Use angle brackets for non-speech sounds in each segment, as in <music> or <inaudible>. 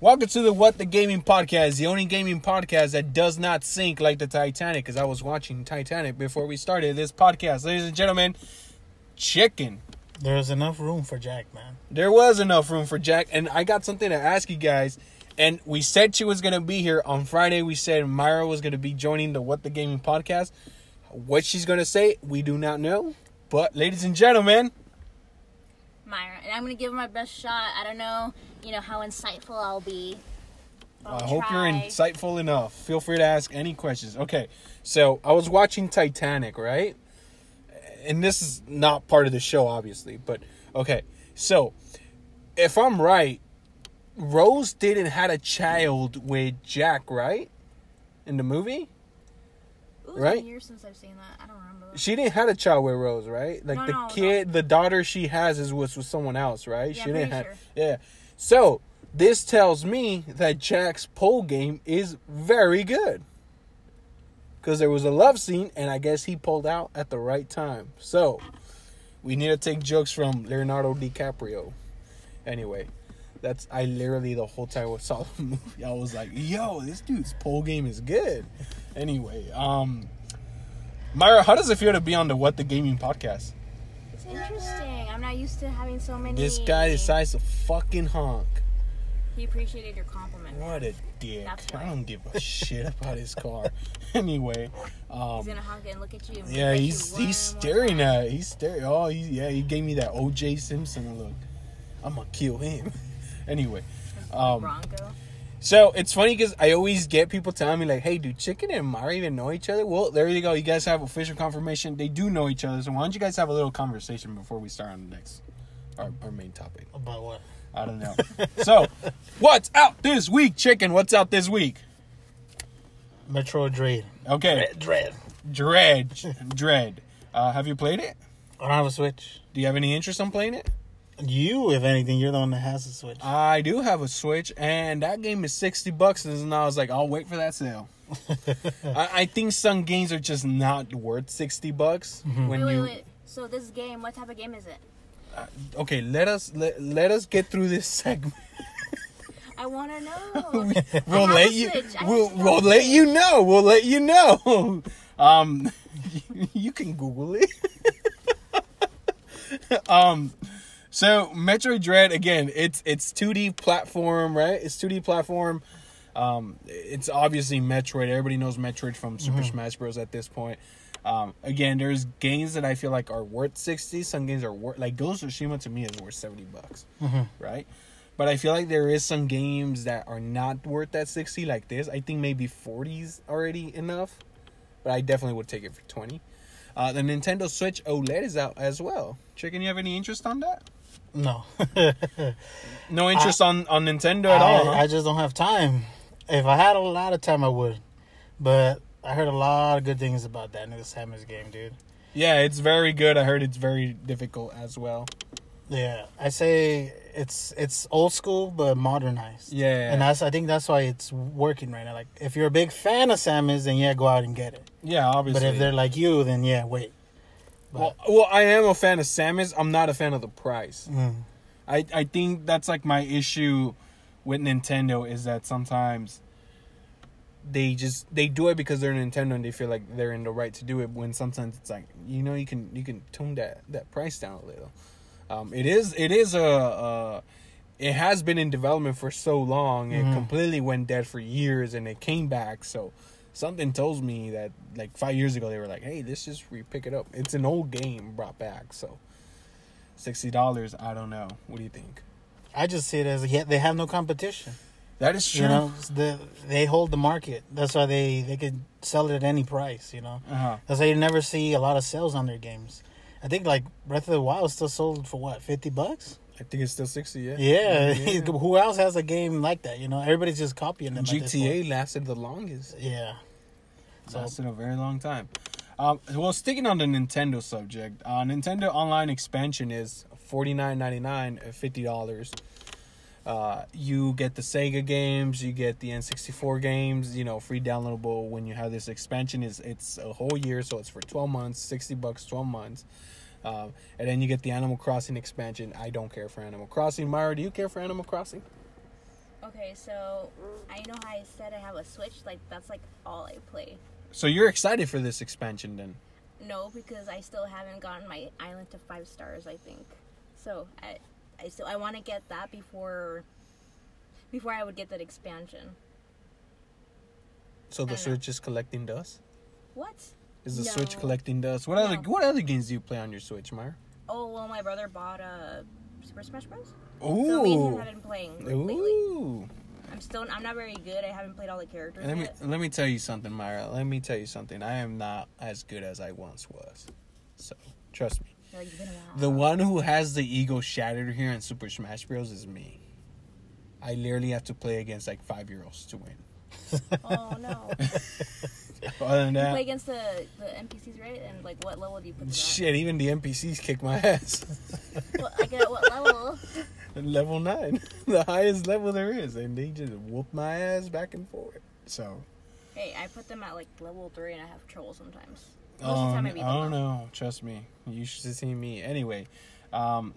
Welcome to the What the Gaming Podcast, the only gaming podcast that does not sink like the Titanic. Because I was watching Titanic before we started this podcast, ladies and gentlemen. Chicken. There's enough room for Jack, man. There was enough room for Jack, and I got something to ask you guys. And we said she was gonna be here on Friday. We said Myra was gonna be joining the What the Gaming Podcast. What she's gonna say, we do not know. But, ladies and gentlemen, Myra, and I'm gonna give my best shot. I don't know, you know how insightful I'll be. but I hope you're insightful enough. Feel free to ask any questions. Okay, so I was watching Titanic, right? And this is not part of the show, obviously, but okay. So, if I'm right, Rose didn't had a child with Jack, right? In the movie, was right? been years since I've seen that. I don't remember. She didn't have a child with Rose, right? Like No, the no, no. kid, the daughter she has is was with someone else, right? Yeah, she didn't have. sure. Yeah. So this tells me that Jack's pole game is very good. Because there was a love scene, and I guess he pulled out at the right time. So we need to take jokes from Leonardo DiCaprio. Anyway, that's I literally the whole time I saw the <laughs> movie, I was like, "Yo, this dude's pole game is good." Anyway, um, Myra, how does it feel to be on the What the Gaming podcast? It's interesting. I'm not used to having so many. This guy decides to fucking honk. He appreciated your compliment. What a dick! I don't give a shit about his car. <laughs> <laughs> anyway, um, He's gonna honk it and look at you. and yeah, he's you he's staring at. He's staring. Oh, he, yeah, he gave me that O.J. Simpson look. I'm gonna kill him. <laughs> anyway, um, Bronco. So it's funny because I always get people telling me like, "Hey, do Chicken and Mara even know each other?" Well, there you go. You guys have official confirmation they do know each other. So why don't you guys have a little conversation before we start on the next our, our main topic? About what? I don't know. so, <laughs> what's out this week, Chicken? What's out this week? Metroid Dread. Okay, Dread. Dread, Dread. Uh, have you played it? I don't have a Switch. Do you have any interest in playing it? You, if anything, you're the one that has a Switch. I do have a Switch, and that game is sixty bucks, and I was like, I'll wait for that sale. <laughs> I, I think some games are just not worth sixty bucks when Wait, wait, you. wait. So this game, what type of game is it? Okay, let us let, let us get through this segment. I want to know. <laughs> We'll let you. We'll, we'll let you know. We'll let you know. <laughs> Um, you can Google it. um, so Metroid Dread again. It's it's 2D platform, right? It's 2D platform. Um, it's obviously Metroid. Everybody knows Metroid from Super Smash Bros. At this point. Um, again, there's games that I feel like are worth sixty. Some games are worth like Ghost of Tsushima to me is worth seventy bucks, right? But I feel like there is some games that are not worth that sixty, like this. I think maybe 40's already enough, but I definitely would take it for twenty. Uh, the Nintendo Switch OLED is out as well. Chicken, you have any interest on that? No. <laughs> No interest on on Nintendo at all. huh? I, I just don't have time. If I had a lot of time, I would. But I heard a lot of good things about that new Samus game, dude. yeah, it's very good. I heard it's very difficult as well. Yeah, I say it's it's old school but modernized. Yeah. and that's I think that's why it's working right now. Like if you're a big fan of Samus, then yeah, go out and get it. Yeah, obviously. But if they're like you, then yeah, wait. Well, well, I am a fan of Samus. I'm not a fan of the price. mm, I, I think that's like my issue with Nintendo is that sometimes they just they do it because they're Nintendo and they feel like they're in the right to do it when sometimes it's like you know you can you can tone that that price down a little. Um, it is it is a, a it has been in development for so long it Mhm. completely went dead for years and it came back so something tells me that like five years ago they were like hey let's just re pick it up it's an old game brought back so sixty dollars I don't know what do you think I just see it as yeah, they have no competition. that is true You know, the, they hold the market. That's why they they could sell it at any price. You know, uh-huh that's why you never see a lot of sales on their games. I think like Breath of the Wild still sold for what fifty bucks. I think it's still sixty yeah Yeah, Yeah. <laughs> who else has a game like that? You know, everybody's just copying them. at this point. GTA lasted the longest Yeah. So lasted a very long time. Um, well, sticking on the Nintendo subject, uh, Nintendo Online expansion is forty nine ninety nine, fifty dollars. Uh, you get the Sega games, you get the N sixty four games, you know, free downloadable. When you have this expansion, is it's a whole year, so it's for twelve months, sixty bucks, twelve months. Um, and then you get the Animal Crossing expansion. I don't care for Animal Crossing. Myra, do you care for Animal Crossing? Okay, so I know how I said I have a Switch. Like that's like all I play. So you're excited for this expansion then? No, because I still haven't gotten my island to five stars. I think so. I I still I want to get that before before I would get that expansion. So the I know. Switch is collecting dust? What? Is the Switch collecting dust? What other what other games do you play on your Switch, Myra? Oh well, my brother bought a Super Smash Bros. So me and him Ooh. have been playing lately. I'm still I'm not very good. I haven't played all the characters Let me yet. let me tell you something, Myra. Let me tell you something. I am not as good as I once was. So trust me. Like, it's been a while. The one who has the ego shattered here in Super Smash Bros. is me. I literally have to play against like five year olds to win. Oh no. <laughs> Other than You play against the the NPCs, right? And like, what level do you put them shit, even the NPCs kick my ass. Well, like at what level? <laughs> level nine, <laughs> the highest level there is, and they just whoop my ass back and forth. So, Hey, I put them at like level three, and I have trouble sometimes. Most oh, of the time, I oh no, trust me, you should see me. Anyway, um,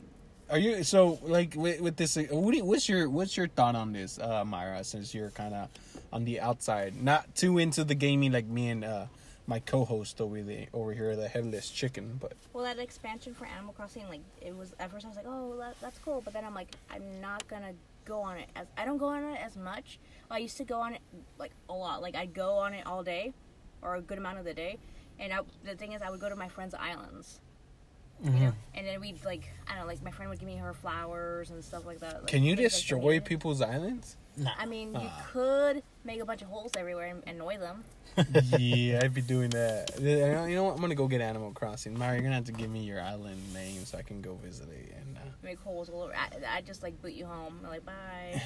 are you so like with, with this? uh, What you, what's your what's your thought on this, uh, Myra? Since you're kind of on the outside, not too into the gaming like me and uh, my co-host over the over here, the headless chicken, but Well, that expansion for Animal Crossing, like, it was at first I was like, oh, that, that's cool, but then I'm like, I'm not gonna go on it as I don't go on it as much. I used to go on it like a lot. Like I'd go on it all day, or a good amount of the day. And I, the thing is, I would go to my friends' islands. You know, and then we'd like I don't know, like my friend would give me her flowers and stuff like that. Like, can you things like destroy people's islands? Nah. I mean, you Ah. could make a bunch of holes everywhere and annoy them. <laughs> yeah, I'd be doing that. You know what? I'm gonna go get Animal Crossing. Mario, you're gonna have to give me your island name so I can go visit it. And uh, Make holes all over. I, I just like boot you home. I'm like bye.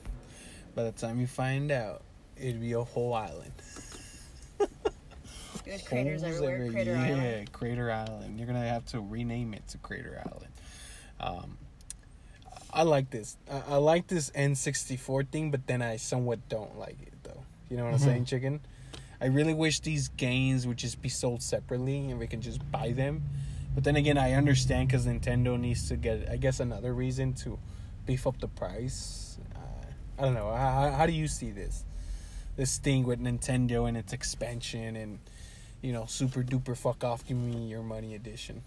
<laughs> by the time you find out, it'd be a whole island. <laughs> There's craters everywhere. every- Crater yeah, Island. Crater Island. You're gonna have to rename it to Crater Island. Um, I like this. I, I like this N64 thing, but then I somewhat don't like it though. You know what I'm Mhm. saying, chicken? I really wish these games would just be sold separately and we can just buy them. But then again, I understand because Nintendo needs to get, I guess, another reason to beef up the price. Uh, I don't know. How, how do you see this? This thing with Nintendo and its expansion and, you know, super duper fuck off, give me your money edition.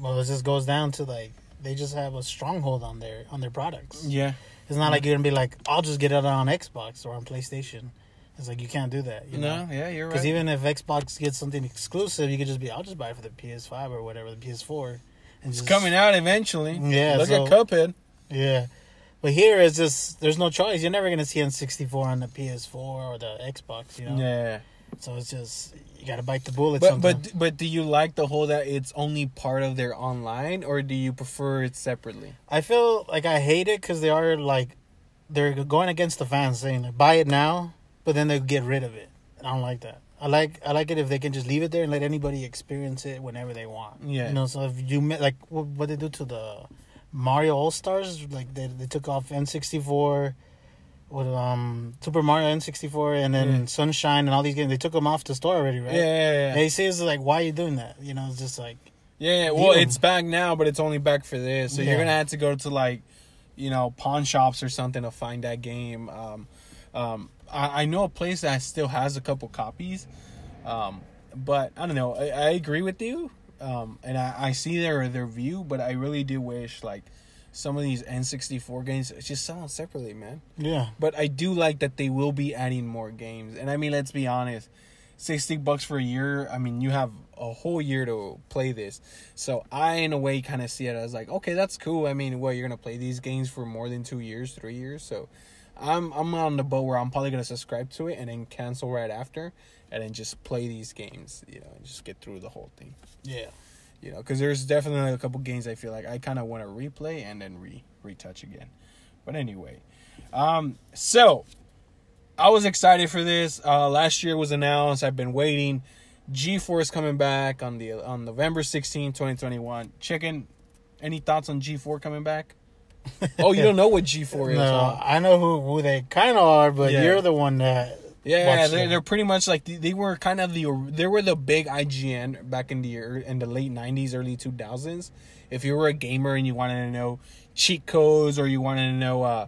Well, it just goes down to like they just have a stronghold on their on their products. Yeah. It's not like mm. you're gonna be like, I'll just get it on Xbox or on PlayStation. It's like you can't do that. You No, know? yeah, you're right. Because even if Xbox gets something exclusive, you could just be, I'll just buy it for the PS5 or whatever, the PS4. And it's just- coming out eventually. Yeah, Look so- at Cuphead. Yeah. But here it's just there's no choice. You're never gonna see N64 on the PS4 or the Xbox, you know. Yeah. So it's just you gotta bite the bullet. But sometimes. but but do you like the whole that it's only part of their online, or do you prefer it separately? I feel like I hate it because they are like they're going against the fans, saying like, buy it now, but then they get rid of it. I don't like that. I like I like it if they can just leave it there and let anybody experience it whenever they want. Yeah. You know, so if you met like what what they do to the Mario All Stars, like they they took off N sixty four. With um Super Mario N sixty four and then Yeah. Sunshine and all these games, they took them off the store already, Yeah, right? yeah, yeah. yeah. They say it's like, why are you doing that? You know, it's just like, Yeah, well, it's back now, but it's only back for this. So you're gonna have to go to like, you know, pawn shops or something to find that game. Um, um, I, I know a place that still has a couple copies, um, but I don't know. I, I agree with you, um, and I, I see their their view, but I really do wish like some of these N64 games just sell them separately, man. yeah, But I do like that they will be adding more games. And I mean, let's be honest, sixty bucks for a year. I mean, you have a whole year to play this. So I, in a way, kind of see it as like, okay, that's cool. I mean, what you're gonna play these games for more than two years, three years. So I'm I'm on the boat where I'm probably gonna subscribe to it and then cancel right after, and then just play these games. You know, and just get through the whole thing. yeah. You know, because there's definitely a couple games I feel like I kind of want to replay and then re retouch again. But anyway, um, so I was excited for this. Uh, last year was announced. I've been waiting. G4 is coming back on the on November 16, 2021. Chicken, any thoughts on G4 coming back? <laughs> oh, you don't know what G4 is? No, huh? I know who, who they kind of are, but Yeah. you're the one that. Yeah, they're, they're pretty much like they were kind of the they were the big IGN back in the in the late '90s, early 2000s. If you were a gamer and you wanted to know cheat codes or you wanted to know, uh,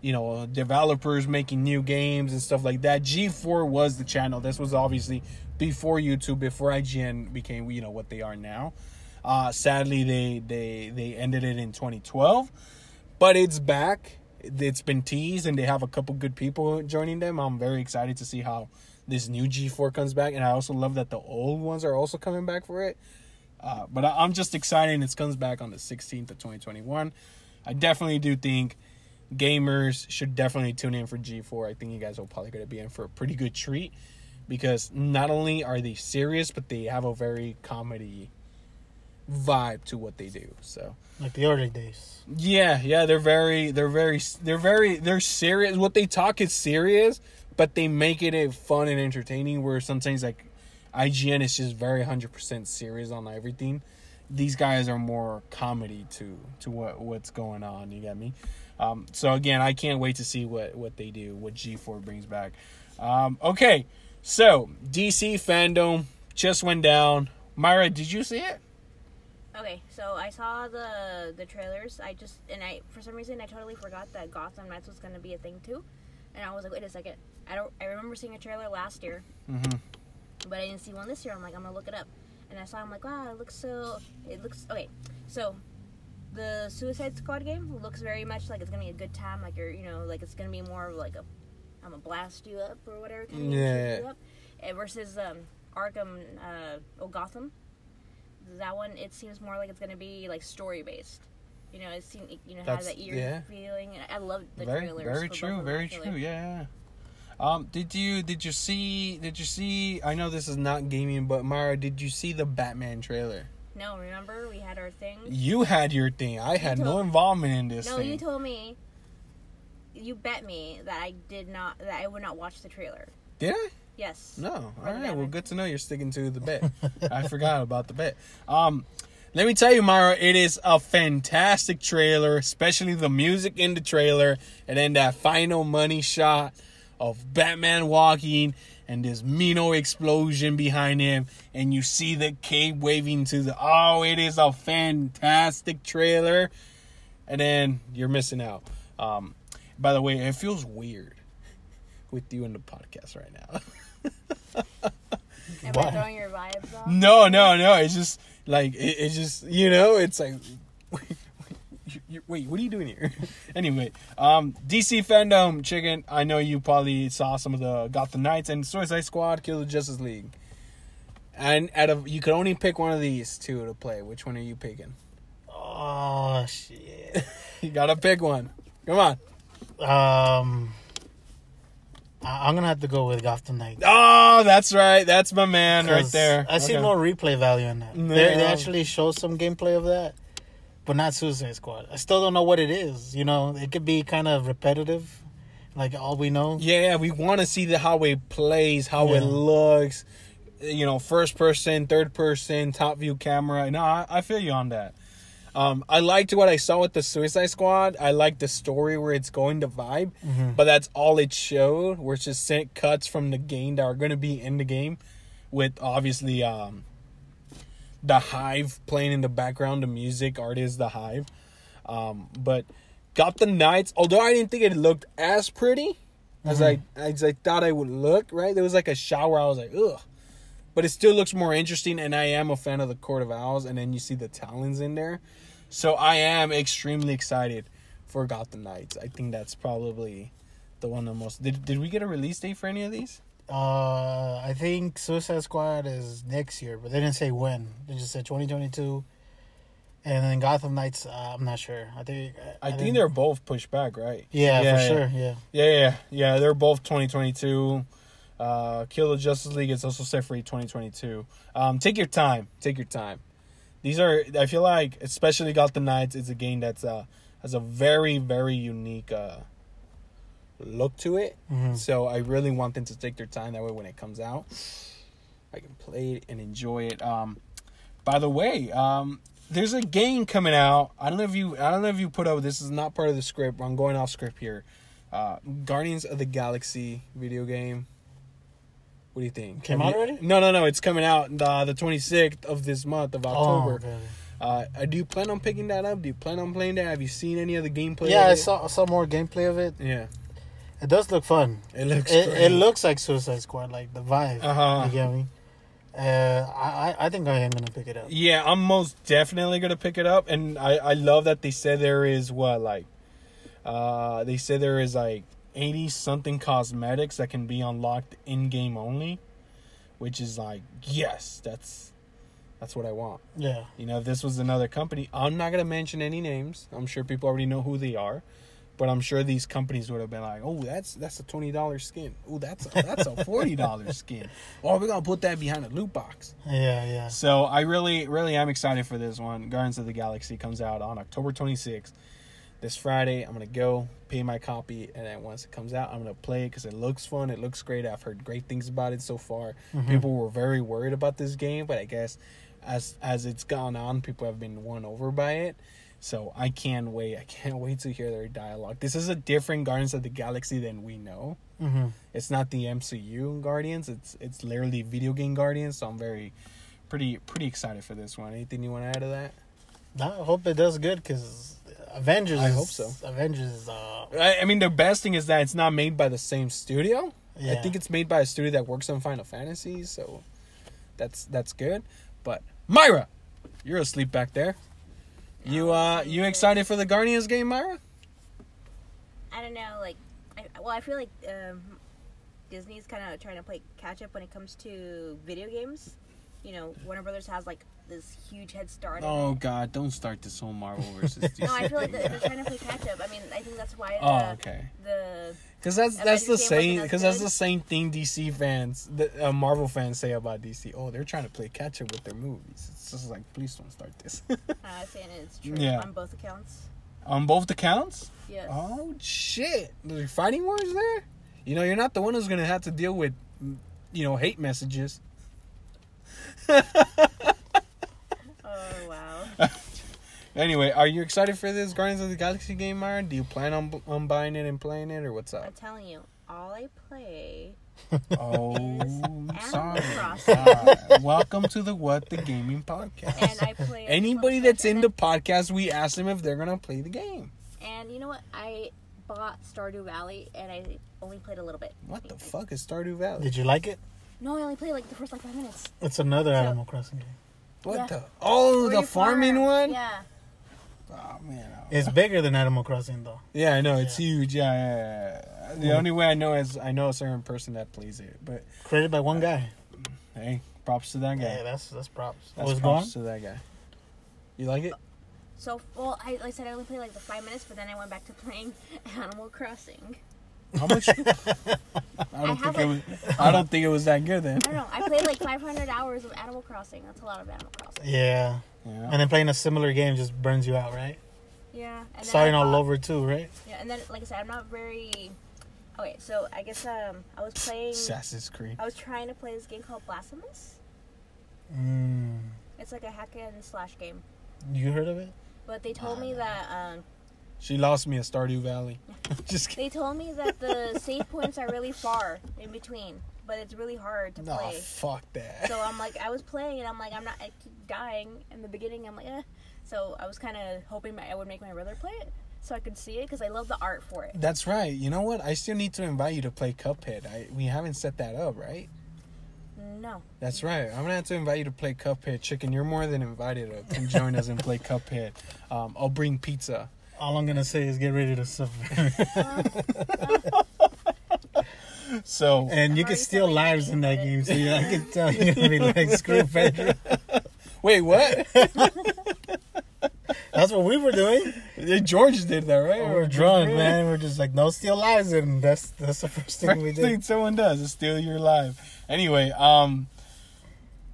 you know, developers making new games and stuff like that. G4 was the channel. This was obviously before YouTube, before IGN became, you know, what they are now. Uh, sadly, they they they ended it in 2012, but it's back. It's been teased, and they have a couple good people joining them. I'm very excited to see how this new G4 comes back, and I also love that the old ones are also coming back for it. Uh, but I, I'm just excited. It comes back on the 16th of 2021. I definitely do think gamers should definitely tune in for G4. I think you guys are probably going to be in for a pretty good treat because not only are they serious, but they have a very comedy vibe to what they do. So Like the early days. yeah, yeah, they're very, they're very, they're very, they're serious. What they talk is serious, but they make it fun and entertaining. Where sometimes like IGN is just very hundred percent serious on everything. These guys are more comedy to to what what's going on. You get me? Um, so again, I can't wait to see what what they do, what G4 brings back. Um, okay, so DC fandom just went down. Myra, did you see it? Okay, so I saw the the trailers. I just and I for some reason I totally forgot that Gotham Knights was gonna be a thing too, and I was like, wait a second. I don't. I remember seeing a trailer last year, Mm-hmm. but I didn't see one this year. I'm like, I'm gonna look it up, and I saw. I'm like, wow, it looks so. It looks okay. So, the Suicide Squad game looks very much like it's gonna be a good time. Like you're, you know, like it's gonna be more of like a, I'm gonna blast you up or whatever. Kind of Yeah. shoot you up. And versus um, Arkham, uh, oh Gotham. That one, it seems more like it's gonna be like story based. You know, it seems you know has That's- that eerie yeah. feeling. I love the very trailers. very true both of them, very true yeah, um did you did you see did you see i know this is not gaming but mara did you see the batman trailer No, remember we had our thing. you had your thing i had no involvement in this No, thing you told me. You bet me that I did not. That I would not watch the trailer. did i Yes. no All right. well good to know you're sticking to the bet i <laughs> forgot about the bet um let me tell you, Mara, it is a fantastic trailer, especially the music in the trailer, and then that final money shot of Batman walking and this Mino explosion behind him, and you see the cape waving to the. Oh, it is a fantastic trailer, and then you're missing out. Um, by the way, it feels weird with you in the podcast right now. <laughs> Am Why? I throwing your vibes off? No, no, no. It's just like it, it's just you know, it's like <laughs> you- you- wait, what are you doing here? <laughs> anyway, um, DC fandom chicken. I know you probably saw some of the Gotham Knights and Suicide Squad, Kill the Justice League. And out of you could only pick one of these two to play. Which one are you picking? Oh shit. <laughs> You gotta pick one. Come on. Um, I- I'm gonna have to go with Gotham Knights. Oh, that's right. That's my man right there. I see Okay. more replay value in that. No. They, they actually show some gameplay of that, but not Suicide Squad. I still don't know what it is. You know, it could be kind of repetitive, like all we know. Yeah, we want to see the how it plays, how it looks. You know, first person, third person, top view camera. No, I, I feel you on that. Um, I liked what I saw with the Suicide Squad. I liked the story where it's going to vibe, but that's all it showed. Where it's just sent cuts from the game that are going to be in the game, with obviously um, the Hive playing in the background. The music artist, the Hive. Um, but Gotham Knights. Although I didn't think it looked as pretty as I as I thought I would look. Right, there was like a shower. I was like, ugh. But it still looks more interesting, and I am a fan of the Court of Owls. And then you see the Talons in there, so I am extremely excited for Gotham Knights. I think that's probably the one the most. Did Did we get a release date for any of these? Uh, I think Suicide Squad is next year, but they didn't say when. They just said 2022. And then Gotham Knights, uh, I'm not sure. I think I, think didn't- they're both pushed back, right? yeah, yeah, for yeah. sure. Yeah, Yeah, yeah, yeah. They're both 2022. Uh, Kill the Justice League is also set for 2022. Um, take your time. Take your time. These are. I feel like, especially Gotham Knights, is a game that's uh has a very very unique uh look to it. Mhm. So I really want them to take their time. That way, when it comes out, I can play it and enjoy it. Um, by the way, um, there's a game coming out. I don't know if you. I don't know if you put up. This is not part of the script. I'm going off script here. Uh, Guardians of the Galaxy video game. What do you think? Came Have out you- already? No, no, no. It's coming out the the 26th of this month of October. Oh. Uh, do you plan on picking that up? Do you plan on playing that? Have you seen any of the gameplay? Yeah, I saw saw more gameplay of it. Yeah, It does look fun. it looks. It, it looks like Suicide Squad, like the vibe. Uh-huh. You get me? Uh, I I I think I am gonna pick it up. Yeah, I'm most definitely gonna pick it up, and I I love that they said there is what like, uh, they said there is like eighty something cosmetics that can be unlocked in game only, which is like yes, that's that's what I want. Yeah. You know, if this was another company, I'm not gonna mention any names. I'm sure people already know who they are, but I'm sure these companies would have been like, "Oh, that's that's a twenty dollars skin. Oh, that's a, that's a forty dollars <laughs> skin. Oh, we're gonna put that behind a loot box." Yeah, yeah. So I really, really am excited for this one. Guardians of the Galaxy comes out on October 26th. This Friday, I'm gonna go pay my copy, and then once it comes out, I'm gonna play it because it looks fun. It looks great. I've heard great things about it so far. People were very worried about this game, but I guess as as it's gone on, people have been won over by it. So I can't wait. I can't <laughs> wait to hear their dialogue. This is a different Guardians of the Galaxy than we know. hmm It's not the MCU Guardians. It's it's literally video game Guardians. So I'm very pretty pretty excited for this one. Anything you want to add to that? I hope it does good because Avengers. I hope so. Avengers. is, Uh, I, I mean, the best thing is that it's not made by the same studio. Yeah. I think it's made by a studio that works on Final Fantasy, so that's that's good. But Myra, you're asleep back there. You uh you excited for the Guardians game, Myra? I don't know, like, I, well, I feel like um, Disney's kind of trying to play catch up when it comes to video games. You know, Warner Brothers has like this huge head start. Oh. God, don't start this whole Marvel versus <laughs> DC. No, I feel like they're, they're trying to play catch up. I mean, I think that's why the, Oh, okay. the Because that's that's the same because that's the same thing DC fans, the uh, Marvel fans say about DC. Oh, they're trying to play catch up with their movies. It's just like, please don't start this. <laughs> uh, saying it's true Yeah. on both accounts. On both accounts. Yes. Oh shit! There's fighting words there. You know, you're not the one who's gonna have to deal with, you know, hate messages. <laughs> Oh wow. Anyway, are you excited for this Guardians of the Galaxy game, Myron? Do you plan on on buying it and playing it, or what's up? I'm telling you, all I play. <laughs> Oh, I'm Animal sorry. Crossing. Alright, Welcome to the What the Gaming Podcast. And I play. Anybody that's in the podcast, we ask them if they're gonna play the game. And you know what? I bought Stardew Valley, and I only played a little bit. What the fuck is Stardew Valley? did you like it? No, I only played like the first like five minutes. It's another So- Animal Crossing game. What Yeah. the? Oh, Where the farming farm. one. Yeah. Oh man. It's bigger than Animal Crossing though. Yeah, I know it's Yeah. huge. Yeah, yeah, yeah, yeah. The only way I know is I know a certain person that plays it. But Created by one guy. hey, props to that guy. Yeah, that's that's props. That's What's going? props to that guy. You like it? So, well, I, like I said, I only played like the five minutes, but then I went back to playing <laughs> Animal Crossing. How much? <laughs> I don't I think it was. I don't think it was that good then. I don't know. I played like 500 hours of Animal Crossing. That's a lot of Animal Crossing. Yeah, Yeah. and then playing a similar game just burns you out, right? Yeah. And Starting I all over too, right? Yeah, and then like I said, I'm not very. Okay, so I guess um I was playing. Assassin's Creed. I was trying to play this game called Blasphemous. Mm. It's like a hack and slash game, You heard of it? but they told me that um She lost me at Stardew Valley. <laughs> Just kidding. they told me that the save points are really far in between, but it's really hard to No, play. fuck that. So I'm like, <laughs> I was playing and I'm like, I'm not, I keep dying in the beginning. I'm like, eh. So I was kind of hoping my, I would make my brother play it so I could see it because I love the art for it. That's right. You know what? I still need to invite you to play Cuphead. I we haven't set that up, right? No. That's right. I'm gonna have to invite you to play Cuphead. Chicken, you're more than invited to come join us and play Cuphead. Um, I'll bring pizza. All I'm gonna say is get ready to suffer. <laughs> So and you I'm can steal lives in that game, so yeah, I can tell you're gonna be like screw <laughs> Pedro. wait, what? <laughs> That's what we were doing. George did that, right? We were drunk, man. We're just like no steal lives, and that's that's the first thing we First thing did. someone does is steal your life. Anyway, um,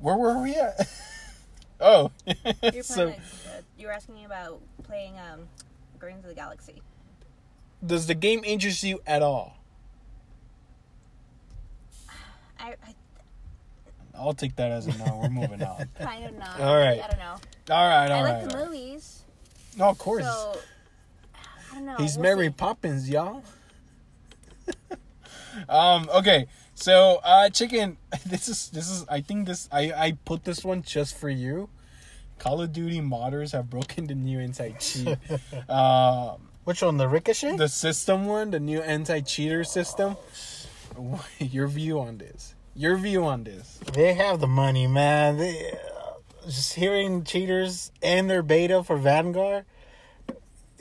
where were we at? <laughs> oh, You're so playing, uh, you were asking me about playing um, Guardians of the Galaxy. does the game interest you at all? I, I I'll take that as a no. We're moving on. <laughs> kind of not. All right. I don't know. All right, I all like right. the movies. No, of course. So I don't know. He's We'll Mary see. Poppins, y'all. <laughs> um. Okay. So, uh, chicken. <laughs> This is this is. I think this. I I put this one just for you, Call of Duty modders have broken the new anti-cheat. um, Which one? The Ricochet? the system one, the new anti-cheater system. <laughs> Your view on this? Your view on this? They have the money, man. They, uh, just hearing cheaters and their beta for Vanguard.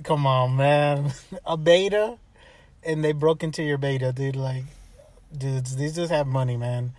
Come on, man. <laughs> A beta, and they broke into your beta, dude. Like, dudes, these just have money, man.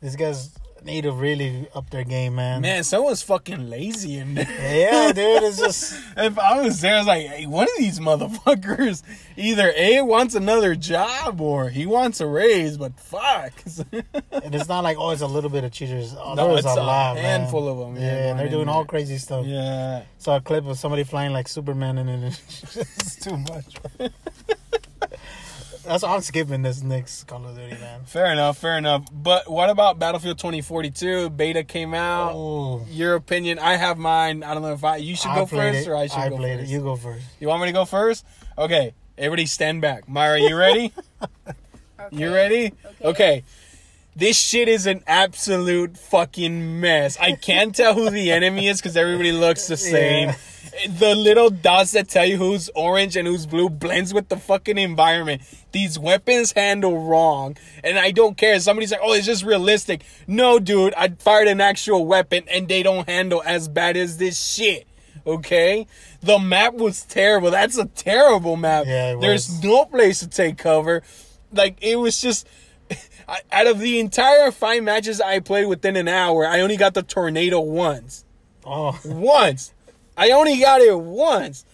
These guys need to really up their game, man. Man, someone's fucking lazy in there. Yeah, dude. It's <laughs> just If I was there, I was like, hey, one of these motherfuckers either A wants another job or he wants a raise, but fuck. <laughs> and it's not like oh, it's a little bit of cheaters. Oh, No, there's it's a a lot, man. handful of 'em, yeah, Yeah, and they're in doing all there. crazy stuff. yeah. Saw a clip of somebody flying like Superman, and <laughs> it's too much. That's why I'm skipping this next Call of Duty, man. Fair enough, fair enough. But what about Battlefield 2042? Beta came out. Oh, Your opinion? I have mine. I don't know if I you should I go first it. or I should I go played first. it. You go first. You want me to go first? Okay. Everybody stand back. Myra, you ready? <laughs> You ready? Okay. This shit is an absolute fucking mess. I can't tell who the enemy is because everybody looks the same. Yeah. The little dots that tell you who's orange and who's blue blends with the fucking environment. These weapons handle wrong. And I don't care. Somebody's like, oh, it's just realistic. No, dude, I fired an actual weapon and they don't handle as bad as this shit. Okay? The map was terrible. That's a terrible map. Yeah, it There's no place to take cover. Like it was just I- out of the entire five matches I played within an hour, I only got the tornado once. Oh, Once. I only got it once.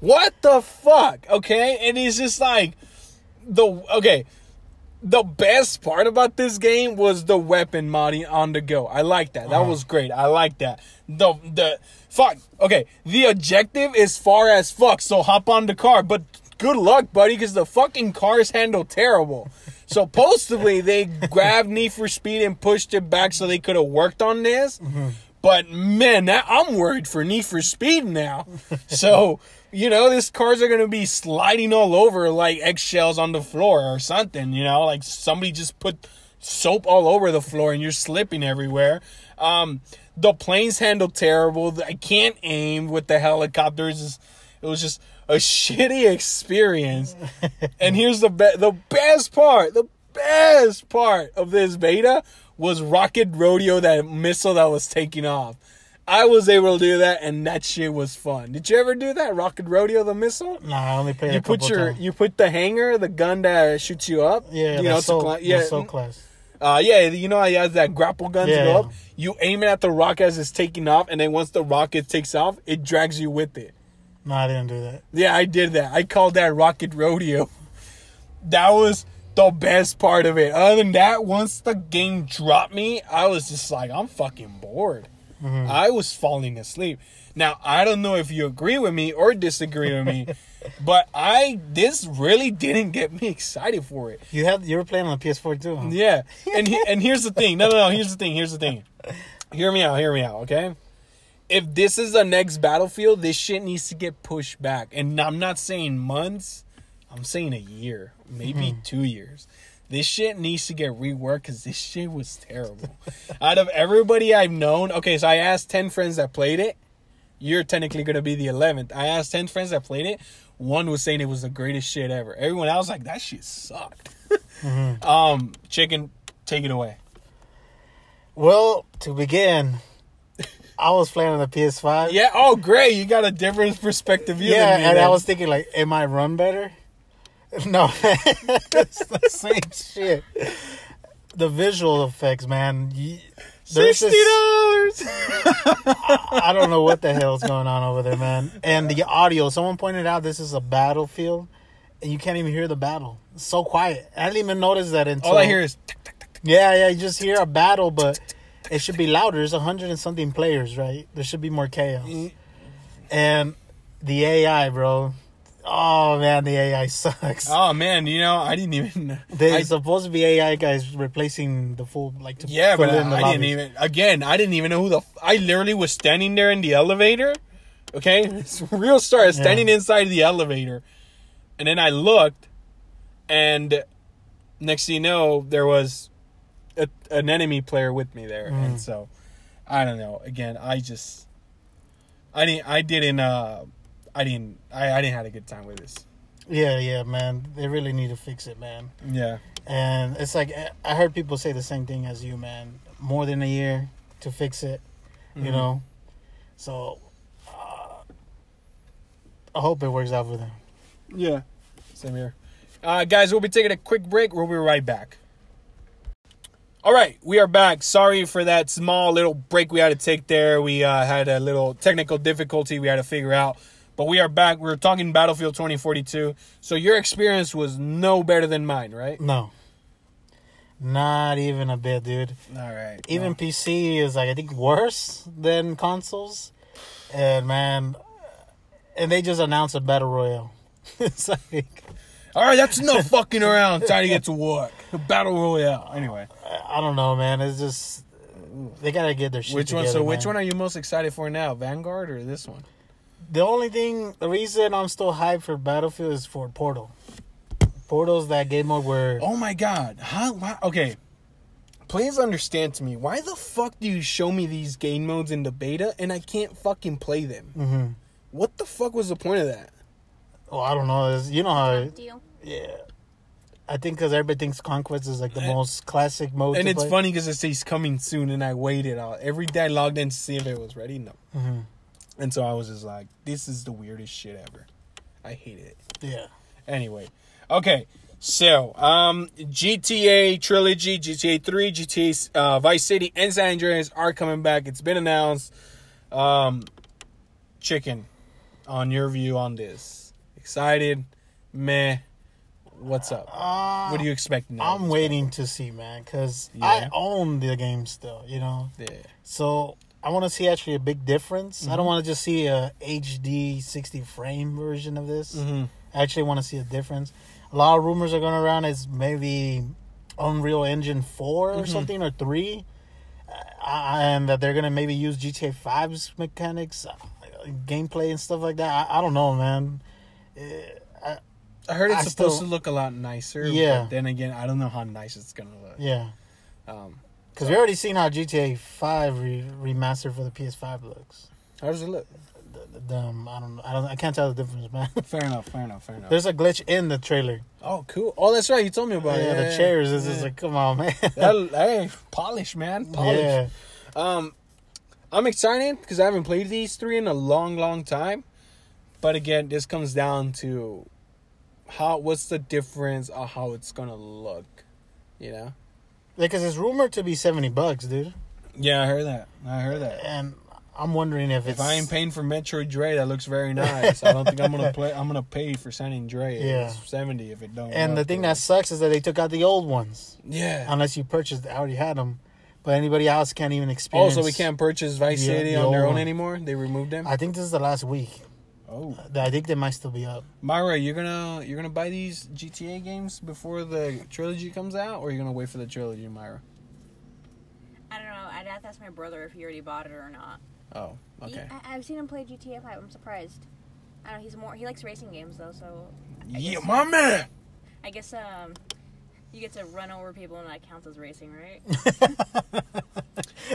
What the fuck? Okay? And it's just like the okay. The best part about this game was the weapon modding on the go. I like that. That uh-huh. was great. I like that. The the fuck. Okay, the objective is far as fuck. So hop on the car, but good luck, buddy, because the fucking cars handle terrible. Supposedly they grabbed Need for Speed and pushed it back so they could have worked on this. But man, now I'm worried for Need for Speed now. so you know, these cars are gonna be sliding all over like eggshells on the floor or something. You know, like somebody just put soap all over the floor and you're slipping everywhere. Um, the planes handle terrible. I can't aim with the helicopters. It was just a shitty experience. and here's the be- the best part. The best part of this beta was Rocket Rodeo, that missile that was taking off. I was able to do that, and that shit was fun. Did you ever do that? Rocket Rodeo, the missile? nah, I only played You a couple put your times. you put the hanger, the gun that shoots you up. yeah, you know, so, that's yeah, so class. uh, yeah, you know, he has that grapple gun to go yeah. up. You aim it at the rocket as it's taking off, and then once the rocket takes off, it drags you with it. No, I didn't do that. Yeah, I did that. I called that Rocket Rodeo. <laughs> That was the best part of it. Other than that, once the game dropped me, I was just like, I'm fucking bored. Mm-hmm. I was falling asleep. Now, I don't know if you agree with me or disagree with me, <laughs> but I this really didn't get me excited for it. You had you were playing on the PS4 too. Huh? Yeah, and he, and here's the thing. No, no, no. Here's the thing. Here's the thing. <laughs> Hear me out. Hear me out. Okay. If this is the next battlefield, this shit needs to get pushed back. And I'm not saying months. I'm saying a year, maybe two years. This shit needs to get reworked because this shit was terrible. <laughs> Out of everybody I've known, okay, so I asked ten friends that played it. You're technically gonna be the eleventh. I asked ten friends that played it. One was saying it was the greatest shit ever. Everyone else like that shit sucked. <laughs> Um, chicken, take it away. Well, to begin, I was playing on the PS5. Yeah. Oh, great. You got a different perspective view. Yeah, than me and I was thinking like, am I run better? <laughs> No, <laughs> it's the same shit. The visual effects, man. you- sixty dollars. I don't know what the hell's going on over there, man. And the audio. Someone pointed out this is a battlefield, and you can't even hear the battle. It's so quiet. I didn't even notice that until All I hear is Yeah, yeah. You just hear a battle, but it should be louder. There's a hundred and something players, right? There should be more chaos. Mm. And the AI, bro. Oh man, the AI sucks. Oh man, you know I didn't even. There's I, supposed to be AI guys replacing the full like to yeah, but I, I didn't even. Again, I didn't even know who the. I literally was standing there in the elevator. Okay, <laughs> it's real story. Standing inside the elevator, and then I looked, and next thing you know, there was a, an enemy player with me there, Mm. and so I don't know. Again, I just I didn't. I didn't. Uh, I didn't. I, I didn't have a good time with this. Yeah, yeah, man. They really need to fix it, man. Yeah. And it's like I heard people say the same thing as you, man. More than a year to fix it, you Mhm. know. So uh, I hope it works out for them. Yeah. Same here. Uh, guys, we'll be taking a quick break. We'll be right back. All right, we are back. Sorry for that small little break we had to take there. We uh, had a little technical difficulty we had to figure out. But we are back. We are talking Battlefield 2042. So your experience was no better than mine, right? No, not even a bit, dude. All right. Even PC is like I think worse than consoles. And man, and they just announced a battle royale. <laughs> it's like All right, that's no fucking around. Time to get to work. <laughs> Battle Royale. Anyway, I don't know, man. It's just they gotta get their shit which one? together, So which one are you most excited for now? Vanguard or this one? The only thing, the reason I'm still hyped for Battlefield is for Portal. Portal's that game mode where Oh my god. Huh? Why? Okay. Please understand to me. Why the fuck do you show me these game modes in the beta and I can't fucking play them? Mhm. What the fuck was the point of that? Oh, I don't know. It's, you know how? Do you? Yeah. I think because everybody thinks Conquest is like the most classic mode. And it's play. funny because it says coming soon and I waited out. Every day I logged in to see if it was ready. No. Mhm. And so I was just like, this is the weirdest shit ever. I hate it. Yeah. Anyway, okay. So, um, GTA trilogy, GTA 3, GTA uh, Vice City, and San Andreas are coming back. It's been announced. Um, chicken, on your view on this? Excited? Meh? What's up? Uh, what do you expect now? I'm waiting to see, man, because Yeah. I own the game still. You know, Yeah. so I want to see actually a big difference. I Mm-hmm. don't want to just see a HD 60 frame version of this. Mm-hmm. I actually want to see a difference. A lot of rumors are going around. It's maybe Unreal Engine 4 or Mhm. something or 3. Uh, and that they're going to maybe use GTA 5's mechanics, uh, gameplay, and stuff like that. I, I don't know, man. Uh, I, heard it's I supposed still- to look a lot nicer. Yeah. But then again, I don't know how nice it's gonna look. yeah. Um, Because we already seen how GTA 5 re- remastered for the PS5 looks. how does it look? The, the, um, I don't know. I don't. I can't tell the difference, man. <laughs> Fair enough. Fair enough. Fair enough. There's a glitch in the trailer. oh, cool. Oh, that's right. You told me about yeah, it. the chairs is just like, come on, man. <laughs> That- hey, polish, man. Polish. yeah. Um, I'm excited because I haven't played these three in a long, long time. But again, this comes down to how what's the difference of how it's gonna look. You know? Because it's rumored to be 70 bucks, dude. Yeah, I heard that. I heard that. And I'm wondering if it's. If I ain't paying for Metroid Dread, that looks very nice. I don't think I'm gonna <laughs> play. I'm gonna pay for San Andreas. Yeah. seventy if it don't. And the thing that sucks is that they took out the old ones. yeah. Unless you purchased, I already had them. But anybody else can't even Oh, experience. so we can't purchase Vice Yeah, City the on their own one. anymore? They removed them. I think this is the last week. Oh, I think they might still be up. Myra, you're gonna you're gonna buy these GTA games before the trilogy comes out, or you're gonna wait for the trilogy, Myra? I don't know. I'd have to ask my brother if he already bought it or not. Oh, He- okay. I, have seen him play GTA 5. I'm surprised. I don't know. He's more. He likes racing games though, so I Yeah, guess- my man. I guess um, you get to run over people and that counts as racing, right?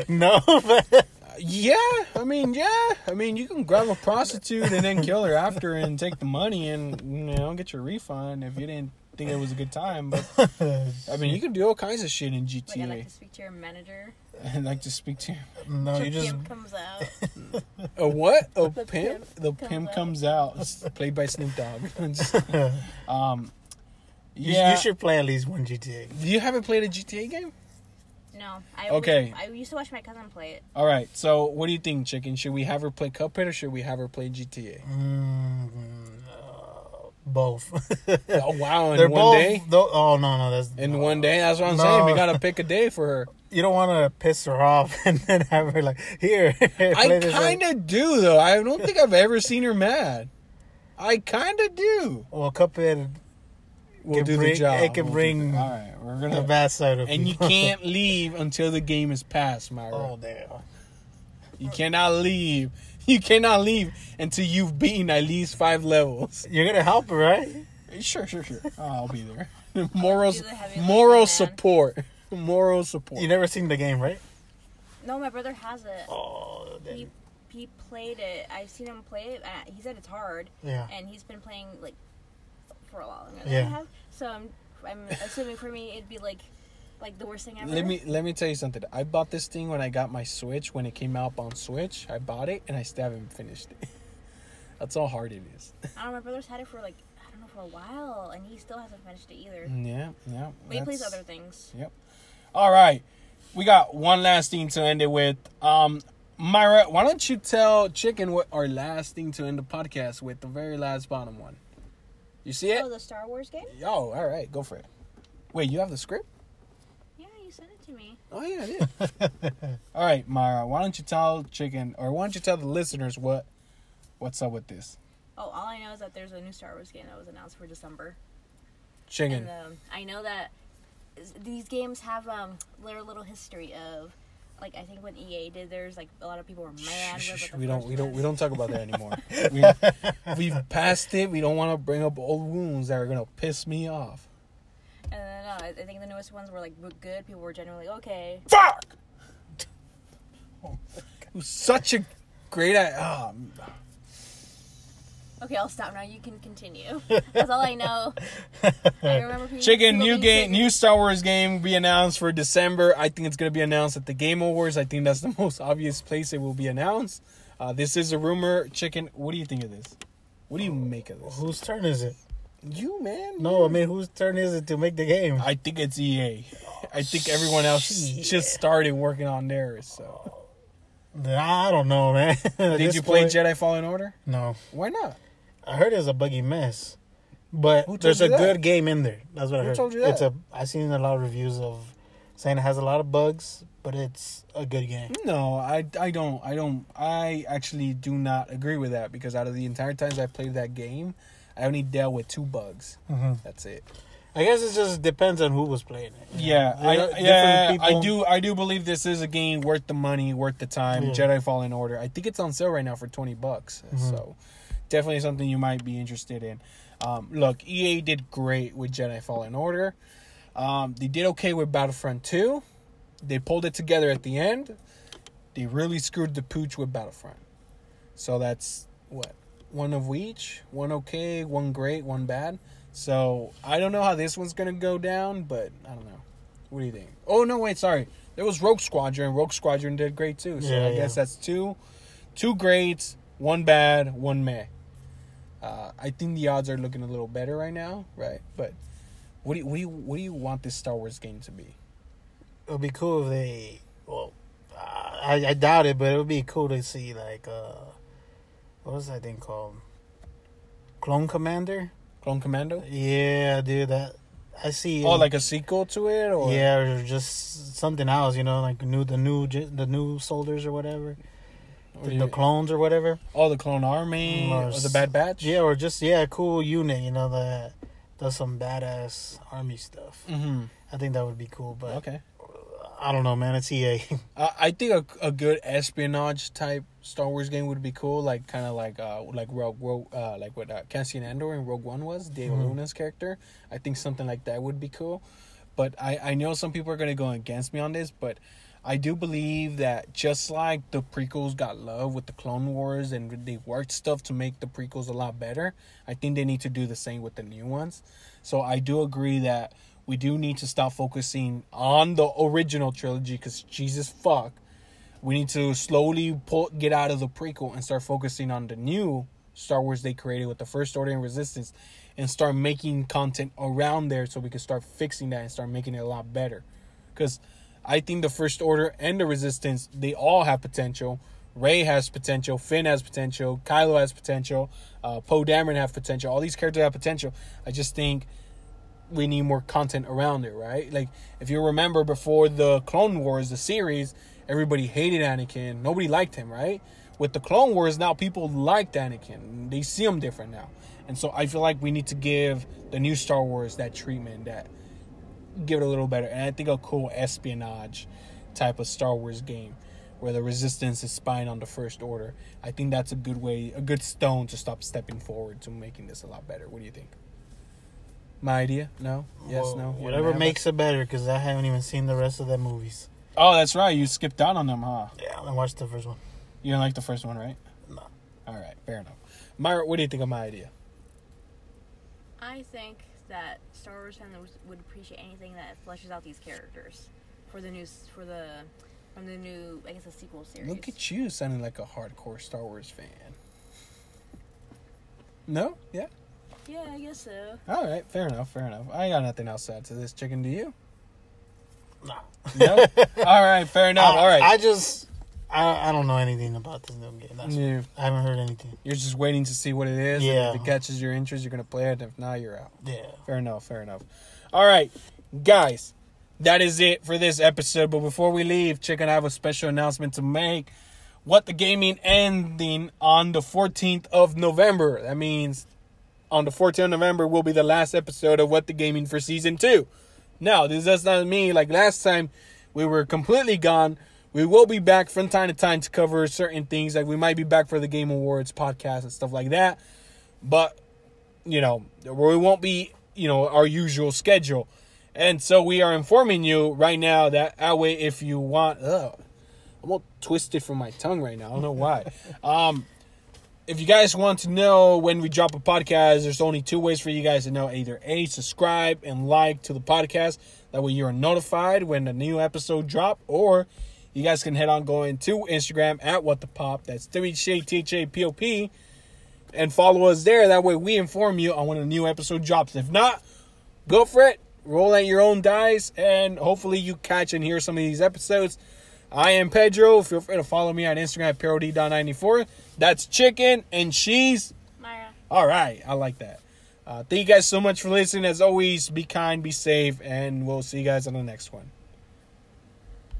<laughs> no, <laughs> but Yeah, I mean, yeah, I mean, you can grab a prostitute and then kill her after and take the money and you know get your refund if you didn't think it was a good time. But I mean, you can do all kinds of shit in Like I'd GTA. like to speak to your manager. <laughs> and like to speak to no, The you just pimp comes out. a what? A The pimp? pimp The comes pimp out. comes out, It's played by Snoop Dogg. <laughs> Just, <laughs> um, you, yeah. you should play at least one GTA. You haven't played a GTA game? No, I Okay. I used to watch my cousin play it. All right. So, what do you think, Chicken? Should we have her play Cuphead or should we have her play GTA? Mm, uh, both. Oh wow! In They're one both. day. tho- oh no, no, that's In no. one day. That's what I'm No. saying. We gotta pick a day for her. <laughs> You don't want to piss her off <laughs> and then have her like here. <laughs> I play this kind of do though. I don't think I've ever seen her mad. I kind of do. Well, Cuphead, We'll do bring- the job. it can We'll bring the- all right, we're gonna. <laughs> bad side of And you can't leave until the game is passed, Myra. oh damn. You cannot leave. <laughs> You cannot leave until you've beaten at least five levels. You're gonna help her, right? Sure, sure, sure. <laughs> Oh, I'll be there. Moral, the moral man. support. Moral support. You never seen the game, right? No, my brother has it. Oh, He, he played it. I've seen him play it. Uh, he said it's hard, Yeah. and he's been playing like for a lot longer than Yeah. I have. So I'm I'm assuming for me it'd be like like the worst thing ever. Let me let me tell you something. I bought this thing when I got my Switch when it came out on Switch. I bought it and I still haven't finished it. <laughs> That's how hard it is. I don't know. My brother's had it for like I don't know for a while, and he still hasn't finished it either. Yeah, yeah. But he plays other things. Yep. All right, we got one last thing to end it with. Um, Myra, why don't you tell Chicken what our last thing to end the podcast with? The very last bottom one. You see it? Oh, the Star Wars game? Oh, all right, go for it. Wait, you have the script? Yeah, you sent it to me. Oh yeah, I did. <laughs> all right, Mara, why don't you tell Chicken, or why don't you tell the listeners what what's up with this? Oh, all I know is that there's a new Star Wars game that was announced for December, Chicken. and um, I know that these games have um their little history of. Like I think when EA did theirs, like a lot of people were mad. Shh, we don't we don't we don't talk about that anymore. <laughs> we, we've passed it. We don't want to bring up old wounds that are gonna piss me off. And then uh, I think the newest ones were like good. People were generally okay. Fuck. <laughs> It was such a great. ah, Okay, I'll stop now. You can continue. <laughs> That's all I know. I <laughs> remember Chicken, new game, sick. new Star Wars game will be announced for December. I think it's gonna be announced at the Game Awards. I think that's the <laughs> most obvious place it will be announced. Uh, this is a rumor. Chicken, what do you think of this? What do you make of this? Whose turn is it? You man. No, I mean, whose turn is it to make the game? I think it's EA. I think everyone else Shit. just started working on theirs. So, I don't know, man. Did you play point- Jedi Fallen Order? No, Why not? I heard it's a buggy mess, but there's a that? good game in there. That's what I heard. told you It's that? a. I seen a lot of reviews of saying it has a lot of bugs, but it's a good game. No, I, I don't I don't I actually do not agree with that because out of the entire times I played that game, I only dealt with two bugs. hmm That's it. I guess it just depends on who was playing it. Yeah. I, yeah, I do I do believe this is a game worth the money, worth the time. Yeah. Jedi Fallen Order. I think it's on sale right now for twenty bucks. Mhm. So definitely something you might be interested in. Um, look, EA did great with Jedi Fallen Order. Um, they did okay with Battlefront 2. They pulled it together at the end. They really screwed the pooch with Battlefront. So that's what one of each, one okay, one great, one bad. So I don't know how this one's gonna go down, but I don't know. What do you think? Oh no, wait, sorry. There was Rogue Squadron. Rogue Squadron did great too. So Yeah, I yeah. guess that's two, two greats, one bad, one meh. Uh, I think the odds are looking a little better right now, right? But what do you, what do you what do you want this Star Wars game to be? It would be cool if they. Well, I I doubt it, but it would be cool to see like uh, what was that thing called? Clone Commander. Clone Commando? Yeah, dude. That I see. Oh, like a sequel to it, or yeah, or just something else. You know, like new the new the new soldiers or whatever, the, the clones or whatever. oh, the Clone Army Or or the Bad Batch? Yeah, or just yeah, cool unit. You know that does some badass army stuff. Mm-hmm. I think that would be cool, but Okay. I don't know, man. It's EA. <laughs> I I think a, a good espionage type Star Wars game would be cool, like kind of like uh like Rogue, Rogue uh like what uh, Cassian Andor in Rogue One was, Diego Mhm. Luna's character. I think something like that would be cool. But I I know some people are gonna go against me on this, but I do believe that just like the prequels got love with the Clone Wars and they worked stuff to make the prequels a lot better, I think they need to do the same with the new ones. So I do agree that we do need to stop focusing on the original trilogy because Jesus fuck, we need to slowly pull get out of the prequel and start focusing on the new Star Wars they created with the First Order and Resistance, and start making content around there so we can start fixing that and start making it a lot better. Because I think the First Order and the Resistance they all have potential. Rey has potential. Finn has potential. Kylo has potential. Uh, Poe Dameron have potential. All these characters have potential. I just think we need more content around it, right? Like if you remember before the Clone Wars, the series, everybody hated Anakin. Nobody liked him, right? With the Clone Wars now, people liked Anakin. They see him different now, and so I feel like we need to give the new Star Wars that treatment, that give it a little better. And I think a cool espionage type of Star Wars game where the Resistance is spying on the First Order. I think that's a good way, a good stone to stop stepping forward to making this a lot better. What do you think? My idea? No? Yes, Well, no? You Whatever makes it better, because I haven't even seen the rest of the movies. Oh, that's right. You skipped out on them, huh? Yeah, I watched the first one. You don't like the first one, right? No. All right, fair enough. Myra, what do you think of my idea? I think that Star Wars fans would- would appreciate anything that fleshes out these characters for the new for the from the new I guess the sequel series. Look at you sounding like a hardcore Star Wars fan. No? Yeah? Yeah, I guess so. All right, fair enough, fair enough. I got nothing else to add to this. Chicken, do you? No. No? <laughs> All right, fair enough. I, All right. I just I, I don't know anything about this new game. That's, Yeah. I haven't heard anything. You're just waiting to see what it is. and Yeah. If it catches your interest, you're going to play it. If not, you're out. Yeah. Fair enough, fair enough. All right, guys, that is it for this episode. But before we leave, Chicken, I have a special announcement to make. What the gaming ending on the 14th of November. That means on the 14th of November will be the last episode of What the Gaming for season two. Now, this does not mean like last time we were completely gone. We will be back from time to time to cover certain things. Like we might be back for the Game Awards podcast and stuff like that. But you know, we won't be, you know, our usual schedule. And so we are informing you right now that that way if you want ugh, I'm all twisted from my tongue right now. I don't know why. <laughs> um if you guys want to know when we drop a podcast, there's only two ways for you guys to know. Either A, subscribe and like to the podcast. That way you're notified when a new episode drop. Or you guys can head on going to Instagram at what the pop. That's W-H-A-T-H-A-P-O-P and follow us there. That way we inform you on when a new episode drops. If not, go for it. Roll at your own dice, and hopefully you catch and hear some of these episodes. I am Pedro. Feel free to follow me on Instagram at parody.94. That's chicken and cheese. Myra. All right. I like that. Uh, thank you guys so much for listening. As always, be kind, be safe, and we'll see you guys on the next one.